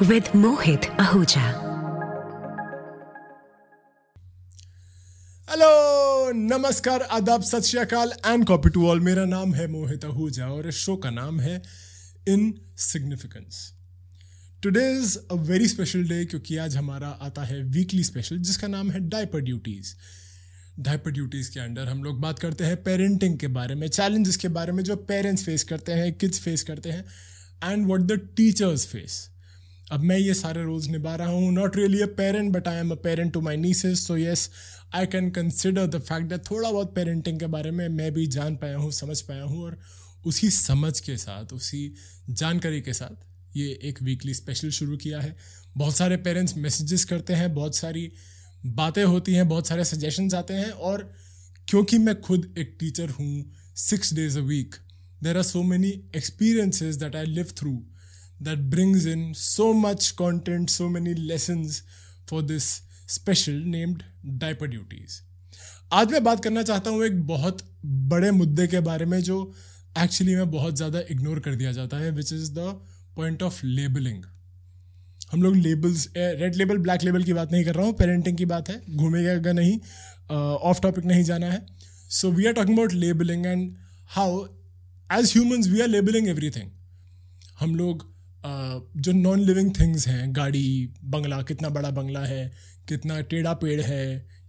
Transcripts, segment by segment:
With Mohit Ahuja. Hello नमस्कार आदाब सत श्रीकाल एंड कॉपी टू ऑल मेरा नाम है मोहित आहूजा और इस शो का नाम है in significance today is a very special day क्योंकि आज हमारा आता है वीकली स्पेशल जिसका नाम है डायपर ड्यूटीज़ डायपर ड्यूटीज़ के अंडर हम लोग बात करते हैं पेरेंटिंग के बारे में चैलेंजेस के बारे में जो पेरेंट्स फेस करते हैं किड्स फेस करते हैं and what the teachers face अब मैं ये सारे रोल्स निभा रहा हूँ। Not really a parent but I am a parent to my nieces so yes I can consider the fact that थोड़ा बहुत पेरेंटिंग के बारे में मैं भी जान पाया हूँ, समझ पाया हूँ, और उसी समझ के साथ, उसी जानकारी के साथ ये एक वीकली स्पेशल शुरू किया है। बहुत सारे पेरेंट्स मैसेजेस करते हैं, बहुत सारी बातें होती हैं, बहुत सारे सजेशंस आते हैं और क्योंकि मैं खुद एक टीचर हूँ six days a week there are so many experiences that I live through that brings in so much content so many lessons for this special named diaper duties आज मैं बात करना चाहता हूँ एक बहुत बड़े मुद्दे के बारे में जो एक्चुअली में बहुत ज़्यादा इग्नोर कर दिया जाता है which is the point of labelling हम लोग labels red label black label की बात नहीं कर रहा हूँ पेरेंटिंग की बात है घूमेगा नहीं ऑफ़ uh, टॉपिक नहीं जाना है। So we are talking about labelling and how as humans we are labelling everything हम लोग जो नॉन लिविंग थिंग्स हैं गाड़ी बंगला कितना बड़ा बंगला है कितना टेढ़ा पेड़ है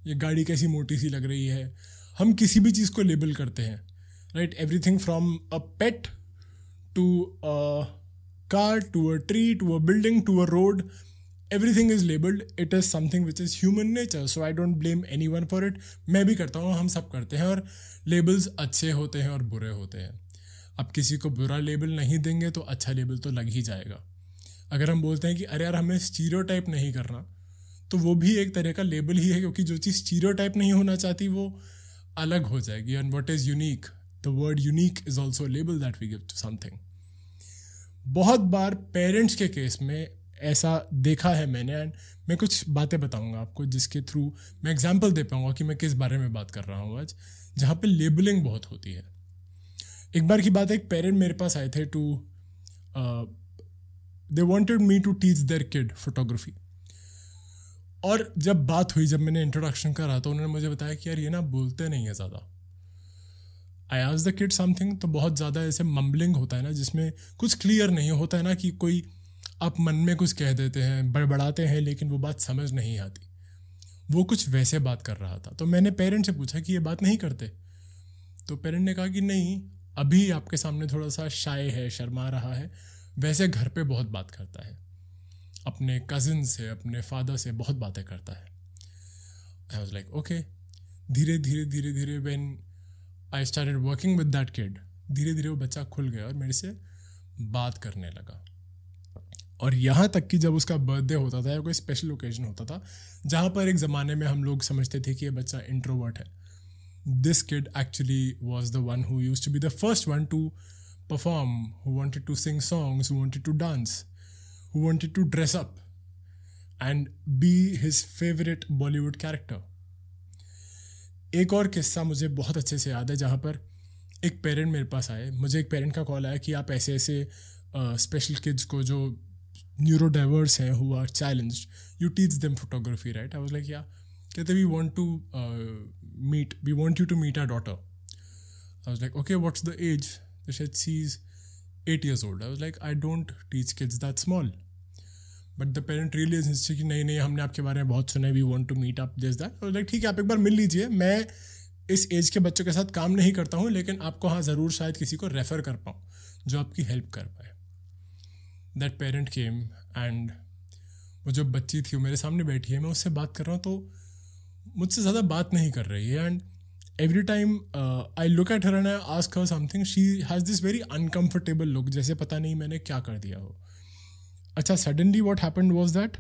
ये गाड़ी कैसी मोटी सी लग रही है हम किसी भी चीज़ को लेबल करते हैं। Right everything from a pet to car, to a tree, to a building, to a road, everything is labeled. It is something which is human nature, so i don't blame anyone for it. मैं भी करता हूँ, हम सब करते हैं और labels अच्छे होते हैं और बुरे होते हैं। अब किसी को बुरा लेबल नहीं देंगे तो अच्छा लेबल तो लग ही जाएगा। अगर हम बोलते हैं कि अरे यार, हमें स्टीरियो नहीं करना तो वो भी एक तरह का लेबल ही है, क्योंकि जो चीज़ स्टीरियो नहीं होना चाहती, वो अलग हो जाएगी। And what is unique the word unique is also label that we give to something बहुत बार पेरेंट्स के केस में ऐसा देखा है मैंने एंड मैं कुछ बातें बताऊँगा आपको जिसके थ्रू मैं एग्जांपल दे पाऊँगा कि मैं किस बारे में बात कर रहा हूँ आज, जहाँ पे लेबलिंग बहुत होती है। एक बार की बात है, एक पेरेंट मेरे पास आए थे to they wanted me to teach their kid photography और जब बात हुई, जब मैंने इंट्रोडक्शन करा तो उन्होंने मुझे बताया कि यार ये ना बोलते नहीं है ज़्यादा। आई आज द किड समथिंग तो बहुत ज़्यादा ऐसे मम्बलिंग होता है ना, जिसमें कुछ क्लियर नहीं होता है ना कि कोई आप मन में कुछ कह देते हैं, बड़बड़ाते हैं, लेकिन वो बात समझ नहीं आती। वो कुछ वैसे बात कर रहा था। तो मैंने पेरेंट से पूछा कि ये बात नहीं करते? तो पेरेंट ने कहा कि नहीं, अभी आपके सामने थोड़ा सा शाय है, शर्मा रहा है, वैसे घर पे बहुत बात करता है। अपने कजिन से, अपने फादर से बहुत बातें करता है। आई वॉज़ लाइक ओके धीरे धीरे धीरे धीरे when I started working with that kid धीरे धीरे वो बच्चा खुल गया और मेरे से बात करने लगा। और यहाँ तक कि जब उसका बर्थडे होता था या कोई स्पेशल ओकेजन होता था, जहाँ पर एक ज़माने में हम लोग समझते थे कि ये बच्चा इंट्रोवर्ट है। This kid actually was the one who use to be the first one to perform who wanted to sing songs who wanted to dance who wanted to dress up and be his favourite Bollywood character एक और किस्सा मुझे बहुत अच्छे से याद है, जहाँ पर एक पेरेंट मेरे पास आए। मुझे एक पेरेंट का कॉल आया कि आप ऐसे ऐसे स्पेशल किड्स को जो न्यूरो डाइवर्स हैं who are challenge you teach them photography right I was like या कहते we want to meet we want you to meet our daughter I was like okay what's the age the is eight years old I was like I don't teach kids that small but the parent really is कि नहीं नहीं, हमने आपके बारे में बहुत सुना है we want to meet up this that like ठीक है, आप एक बार मिल लीजिए। मैं इस एज के बच्चों के साथ काम नहीं करता हूँ, लेकिन आपको हाँ ज़रूर शायद किसी को रेफ़र कर पाऊँ, जो आपकी हेल्प कर पाए। दैट पेरेंट केम एंड वो जो बच्ची थी, वो मेरे सामने बैठी है, मैं उससे बात कर रहा हूँ तो मुझसे ज़्यादा बात नहीं कर रही है। And every time I look at her and I ask her something she has this very uncomfortable look जैसे पता नहीं मैंने क्या कर दिया हो। अच्छा suddenly what happen was that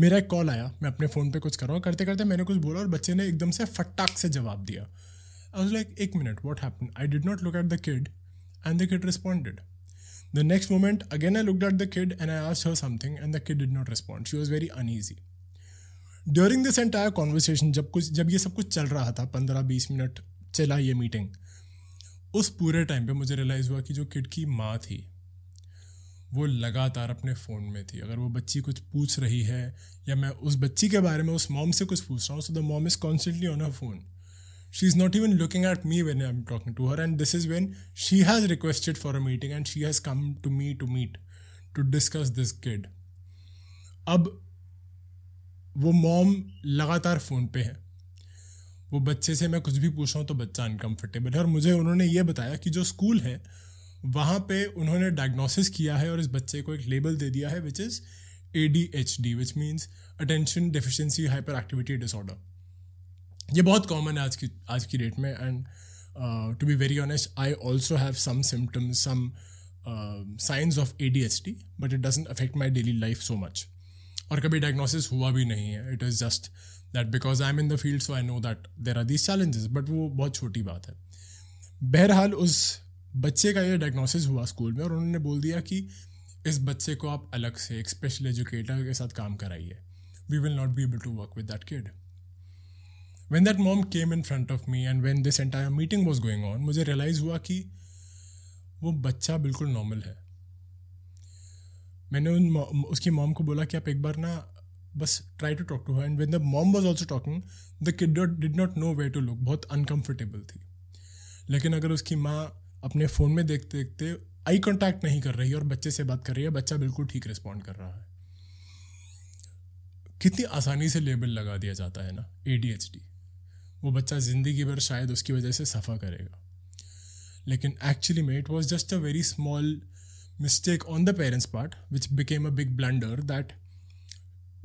मेरा एक कॉल आया। मैं अपने फ़ोन पे कुछ कर रहा हूँ। करते करते मैंने कुछ बोला और बच्चे ने एकदम से फटाक से जवाब दिया। आई वॉज़ लाइक एक minute what happen I did not look at the kid and the kid responded the next moment again I looked at the kid and I asked her something and the kid did not respond she was very uneasy during this entire conversation जब कुछ जब ये सब कुछ चल रहा था, पंद्रह, बीस मिनट चला ये मीटिंग उस पूरे टाइम पे मुझे रियलाइज़ हुआ कि जो किड की माँ थी वो लगातार अपने फ़ोन में थी अगर वो बच्ची कुछ पूछ रही है या मैं उस बच्ची के बारे में, उस मॉम से कुछ पूछ रहा हूँ so the mom is constantly on a phone she is not even looking at me when I'm talking to her. And this is when she has requested for a meeting and she has come to me to meet, to discuss this kid. अब वो mom लगातार phone पे है वो बच्चे से मैं कुछ भी पूछ रहा हूँ तो बच्चा अनकम्फर्टेबल है और मुझे उन्होंने ये बताया कि जो स्कूल है वहाँ पे उन्होंने डायग्नोसिस किया है और इस बच्चे को एक लेबल दे दिया है which is A D H D which means attention deficiency hyperactivity disorder ये बहुत कॉमन है आज की आज की डेट में and to be very honest I also have some symptoms some signs of A D H D but it doesn't affect my daily life so much और कभी डायग्नोसिस हुआ भी नहीं है। It is just that because I am in the field so I know that there are these challenges but वो बहुत छोटी बात है। बहरहाल उस बच्चे का ये डायग्नोसिस हुआ स्कूल में और उन्होंने बोल दिया कि इस बच्चे को आप अलग से एक स्पेशल एजुकेटर के साथ काम कराइए। We will not be able to work with that kid when that mom came in front of me and when this entire meeting was going on मुझे रियलाइज़ हुआ कि वो बच्चा बिल्कुल नॉर्मल है। मैंने उन उसकी मॉम को बोला कि आप एक बार ना बस try to talk to her and when the mom was also talking the kid did not know way to look बहुत अनकम्फर्टेबल थी। लेकिन अगर उसकी माँ अपने फ़ोन में देखते देखते आई कॉन्टैक्ट नहीं कर रही है और बच्चे से बात कर रही है बच्चा बिल्कुल ठीक रिस्पॉन्ड कर रहा है। कितनी आसानी से लेबल लगा दिया जाता है ना ए डी एच डी वो बच्चा ज़िंदगी भर शायद उसकी वजह से सफ़र करेगा। लेकिन एक्चुअली में it was just a very small mistake on the parents part which became a big blunder, that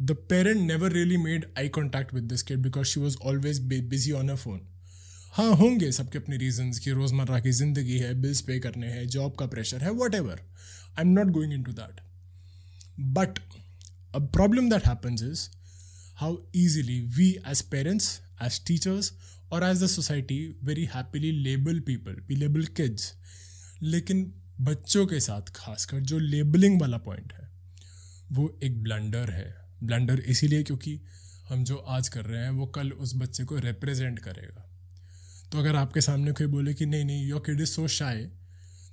the parent never really made eye contact with this kid because she was always busy on a phone. हाँ होंगे सबके अपने reasons कि रोज़मर्रा की ज़िंदगी है bills पे करने हैं जॉब का प्रेशर है whatever I am not going into that but a problem that happens is how easily we as parents as teachers और as the society very happily label people we label kids लेकिन बच्चों के साथ खासकर जो labelling वाला point है, वो एक ब्लंडर है. ब्लंडर इसीलिए क्योंकि हम जो आज कर रहे हैं, वो कल उस बच्चे को रिप्रेजेंट करेगा. तो अगर आपके सामने कोई बोले कि नहीं नहीं your kid is so shy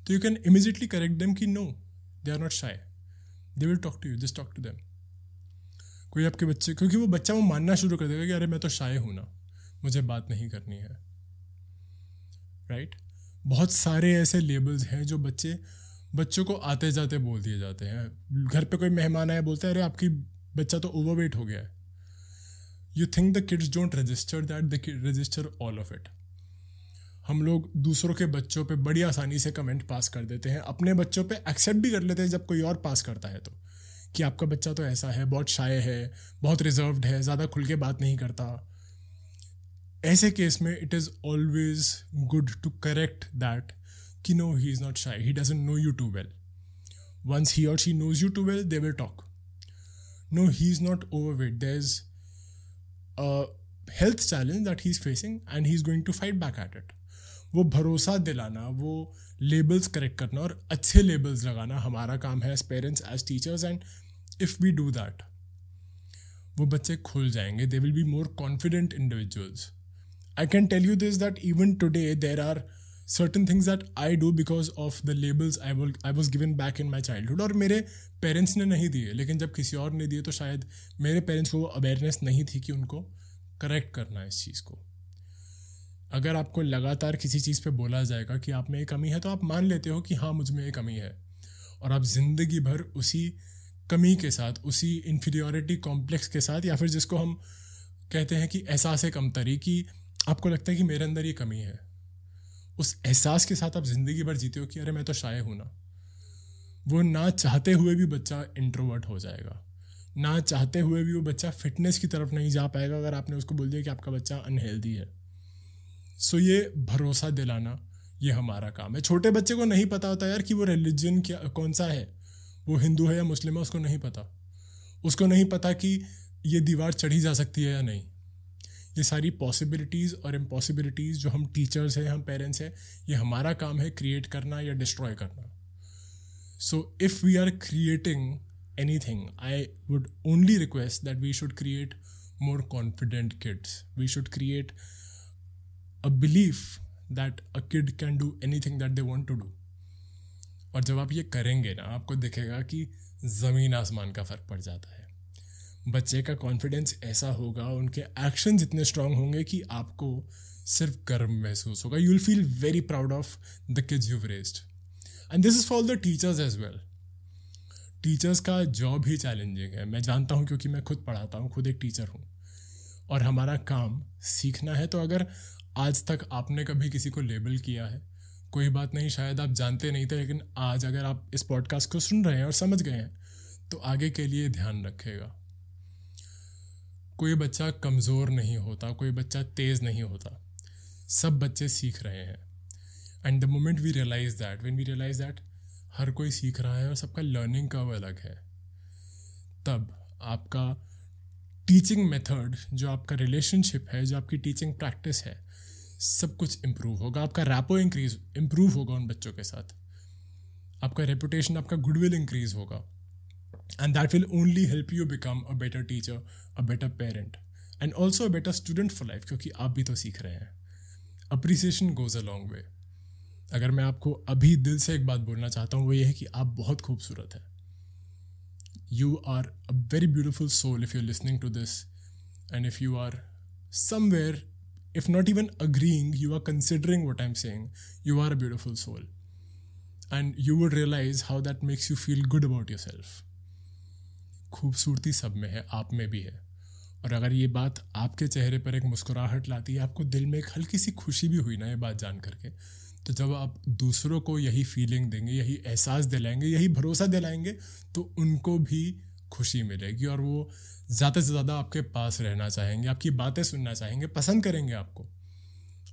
तो you can immediately correct them कि no they are not shy they will talk to you just talk to them कोई आपके बच्चे, क्योंकि वो बच्चा वो मानना शुरू कर देगा कि अरे मैं तो शाय हूँ ना, मुझे बात नहीं करनी है। Right right? बहुत सारे ऐसे लेबल्स हैं जो बच्चे, बच्चों को आते जाते बोल दिए जाते हैं। घर पे कोई मेहमान आया, बोलते हैं, अरे आपकी बच्चा तो ओवरवेट हो गया है। You think the kids don't register that the register all of it हम लोग दूसरों के बच्चों पे बड़ी आसानी से कमेंट पास कर देते हैं। अपने बच्चों पे एक्सेप्ट भी कर लेते हैं जब कोई और पास करता है तो। कि आपका बच्चा तो ऐसा है, बहुत शाय है, बहुत रिजर्व्ड है, ज़्यादा खुल के बात नहीं करता। ऐसे केस में it is always good to correct that कि no he is not shy he doesn't know you too well once he और she knows you too well they will talk no he is not overweight there is health challenge that he is facing and he is going वो भरोसा दिलाना, वो labels correct करना और अच्छे labels लगाना हमारा काम है as parents as teachers and if we do that वो बच्चे खुल जाएँगे। They will be more confident individuals I can tell you this that even today there are certain things that I do because of the labels I I was given back in my childhood और मेरे parents ने नहीं दिए। लेकिन जब किसी और ने दिए तो शायद मेरे पेरेंट्स को वो अवेयरनेस नहीं थी कि उनको करेक्ट करना है इस चीज़ को। अगर आपको लगातार किसी चीज़ पे बोला जाएगा कि आप में ये कमी है तो आप मान लेते हो कि हाँ मुझमें ये कमी है। और आप ज़िंदगी भर उसी कमी के साथ, उसी इन्फीरियोरिटी कॉम्प्लेक्स के साथ, या फिर जिसको हम कहते हैं कि एहसास कमतरी, कि आपको लगता है कि मेरे अंदर ये कमी है। उस एहसास के साथ आप ज़िंदगी भर जीते हो कि अरे, मैं तो शाये हूँ ना। वो ना चाहते हुए भी बच्चा इंट्रोवर्ट हो जाएगा। ना चाहते हुए भी वो बच्चा फिटनेस की तरफ़ नहीं जा पाएगा, अगर आपने उसको बोल दिया कि आपका बच्चा अनहेल्दी है। सो ये भरोसा दिलाना, ये हमारा काम है। छोटे बच्चे को नहीं पता होता यार कि वो रिलीजन क्या, कौन सा है। वो हिंदू है या मुस्लिम है, उसको नहीं पता। उसको नहीं पता कि ये दीवार चढ़ी जा सकती है या नहीं। ये सारी पॉसिबिलिटीज़ और इम्पॉसिबिलिटीज़ जो हम टीचर्स हैं, हम पेरेंट्स हैं, ये हमारा काम है क्रिएट करना या डिस्ट्रॉय करना। So if we are creating anything I would only request that we should create more confident kids we should create a belief that a kid can do anything that they want to do और जब आप ये करेंगे ना, आपको दिखेगा कि ज़मीन आसमान का फ़र्क पड़ जाता है। बच्चे का कॉन्फिडेंस ऐसा होगा, उनके एक्शन इतने स्ट्रांग होंगे कि आपको सिर्फ़ गर्व महसूस होगा। You will feel very proud of the kids you raised and this is for the teachers as well teachers का जॉब ही चैलेंजिंग है। मैं जानता हूँ क्योंकि मैं खुद पढ़ाता हूँ, खुद एक टीचर हूँ। और हमारा काम सीखना है तो अगर आज तक आपने कभी किसी को लेबल किया है, कोई बात नहीं, शायद आप जानते नहीं थे, लेकिन आज अगर आप इस पॉडकास्ट को सुन रहे हैं और समझ गए हैं तो आगे के लिए ध्यान रखेगा। कोई बच्चा कमज़ोर नहीं होता, कोई बच्चा तेज़ नहीं होता। सब बच्चे सीख रहे हैं। And the moment we realize that when we realize that हर कोई सीख रहा है और सबका लर्निंग कर्व अलग है, तब आपका टीचिंग मेथड जो आपका रिलेशनशिप है, जो आपकी टीचिंग प्रैक्टिस है, सब कुछ इम्प्रूव होगा। आपका रैपो इंक्रीज इम्प्रूव होगा उन बच्चों के साथ। आपका रेपुटेशन आपका गुडविल इंक्रीज होगा। And that will only help you become a better teacher a better parent and also a better student for life क्योंकि आप भी तो सीख रहे हैं। Appreciation goes a long way अगर मैं आपको अभी दिल से एक बात बोलना चाहता हूँ, वो ये है कि आप बहुत खूबसूरत हैं। You are a very beautiful soul if you listening to this and if you are somewhere if not even agreeing, you are considering what I'm saying, you are a beautiful soul. And you would realize how that makes you feel good about yourself. खूबसूरती सब में है आप में भी है और अगर ये बात आपके चेहरे पर एक मुस्कुराहट लाती है आपको दिल में एक हल्की सी खुशी भी हुई ना ये बात जान करके तो जब आप दूसरों को यही फीलिंग देंगे, यही एहसास दिलाएँगे, यही भरोसा दिलाएँगे तो उनको भी खुशी मिलेगी और वो ज़्यादा से ज़्यादा आपके पास रहना चाहेंगे, आपकी बातें सुनना चाहेंगे, पसंद करेंगे आपको।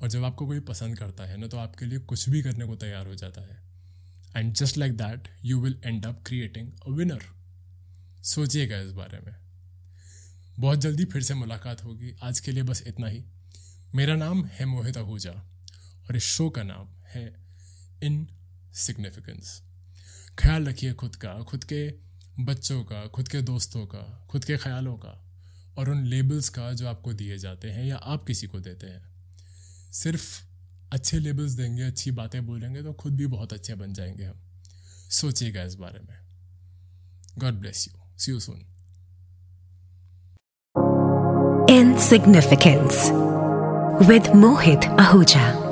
और जब आपको कोई पसंद करता है ना तो आपके लिए कुछ भी करने को तैयार हो जाता है। And just like that you will end up creating a winner सोचिएगा इस बारे में। बहुत जल्दी फिर से मुलाकात होगी। आज के लिए बस इतना ही। मेरा नाम है मोहित आहूजा और इस शो का नाम है इन सिग्निफिकेंस ख्याल रखिए खुद का, खुद के बच्चों का, खुद के दोस्तों का, खुद के ख्यालों का और उन लेबल्स का जो आपको दिए जाते हैं या आप किसी को देते हैं। सिर्फ़ अच्छे लेबल्स देंगे, अच्छी बातें बोलेंगे तो खुद भी बहुत अच्छे बन जाएँगे हम। सोचिएगा इस बारे में। God bless you See you soon. Insignificance with Mohit Ahuja.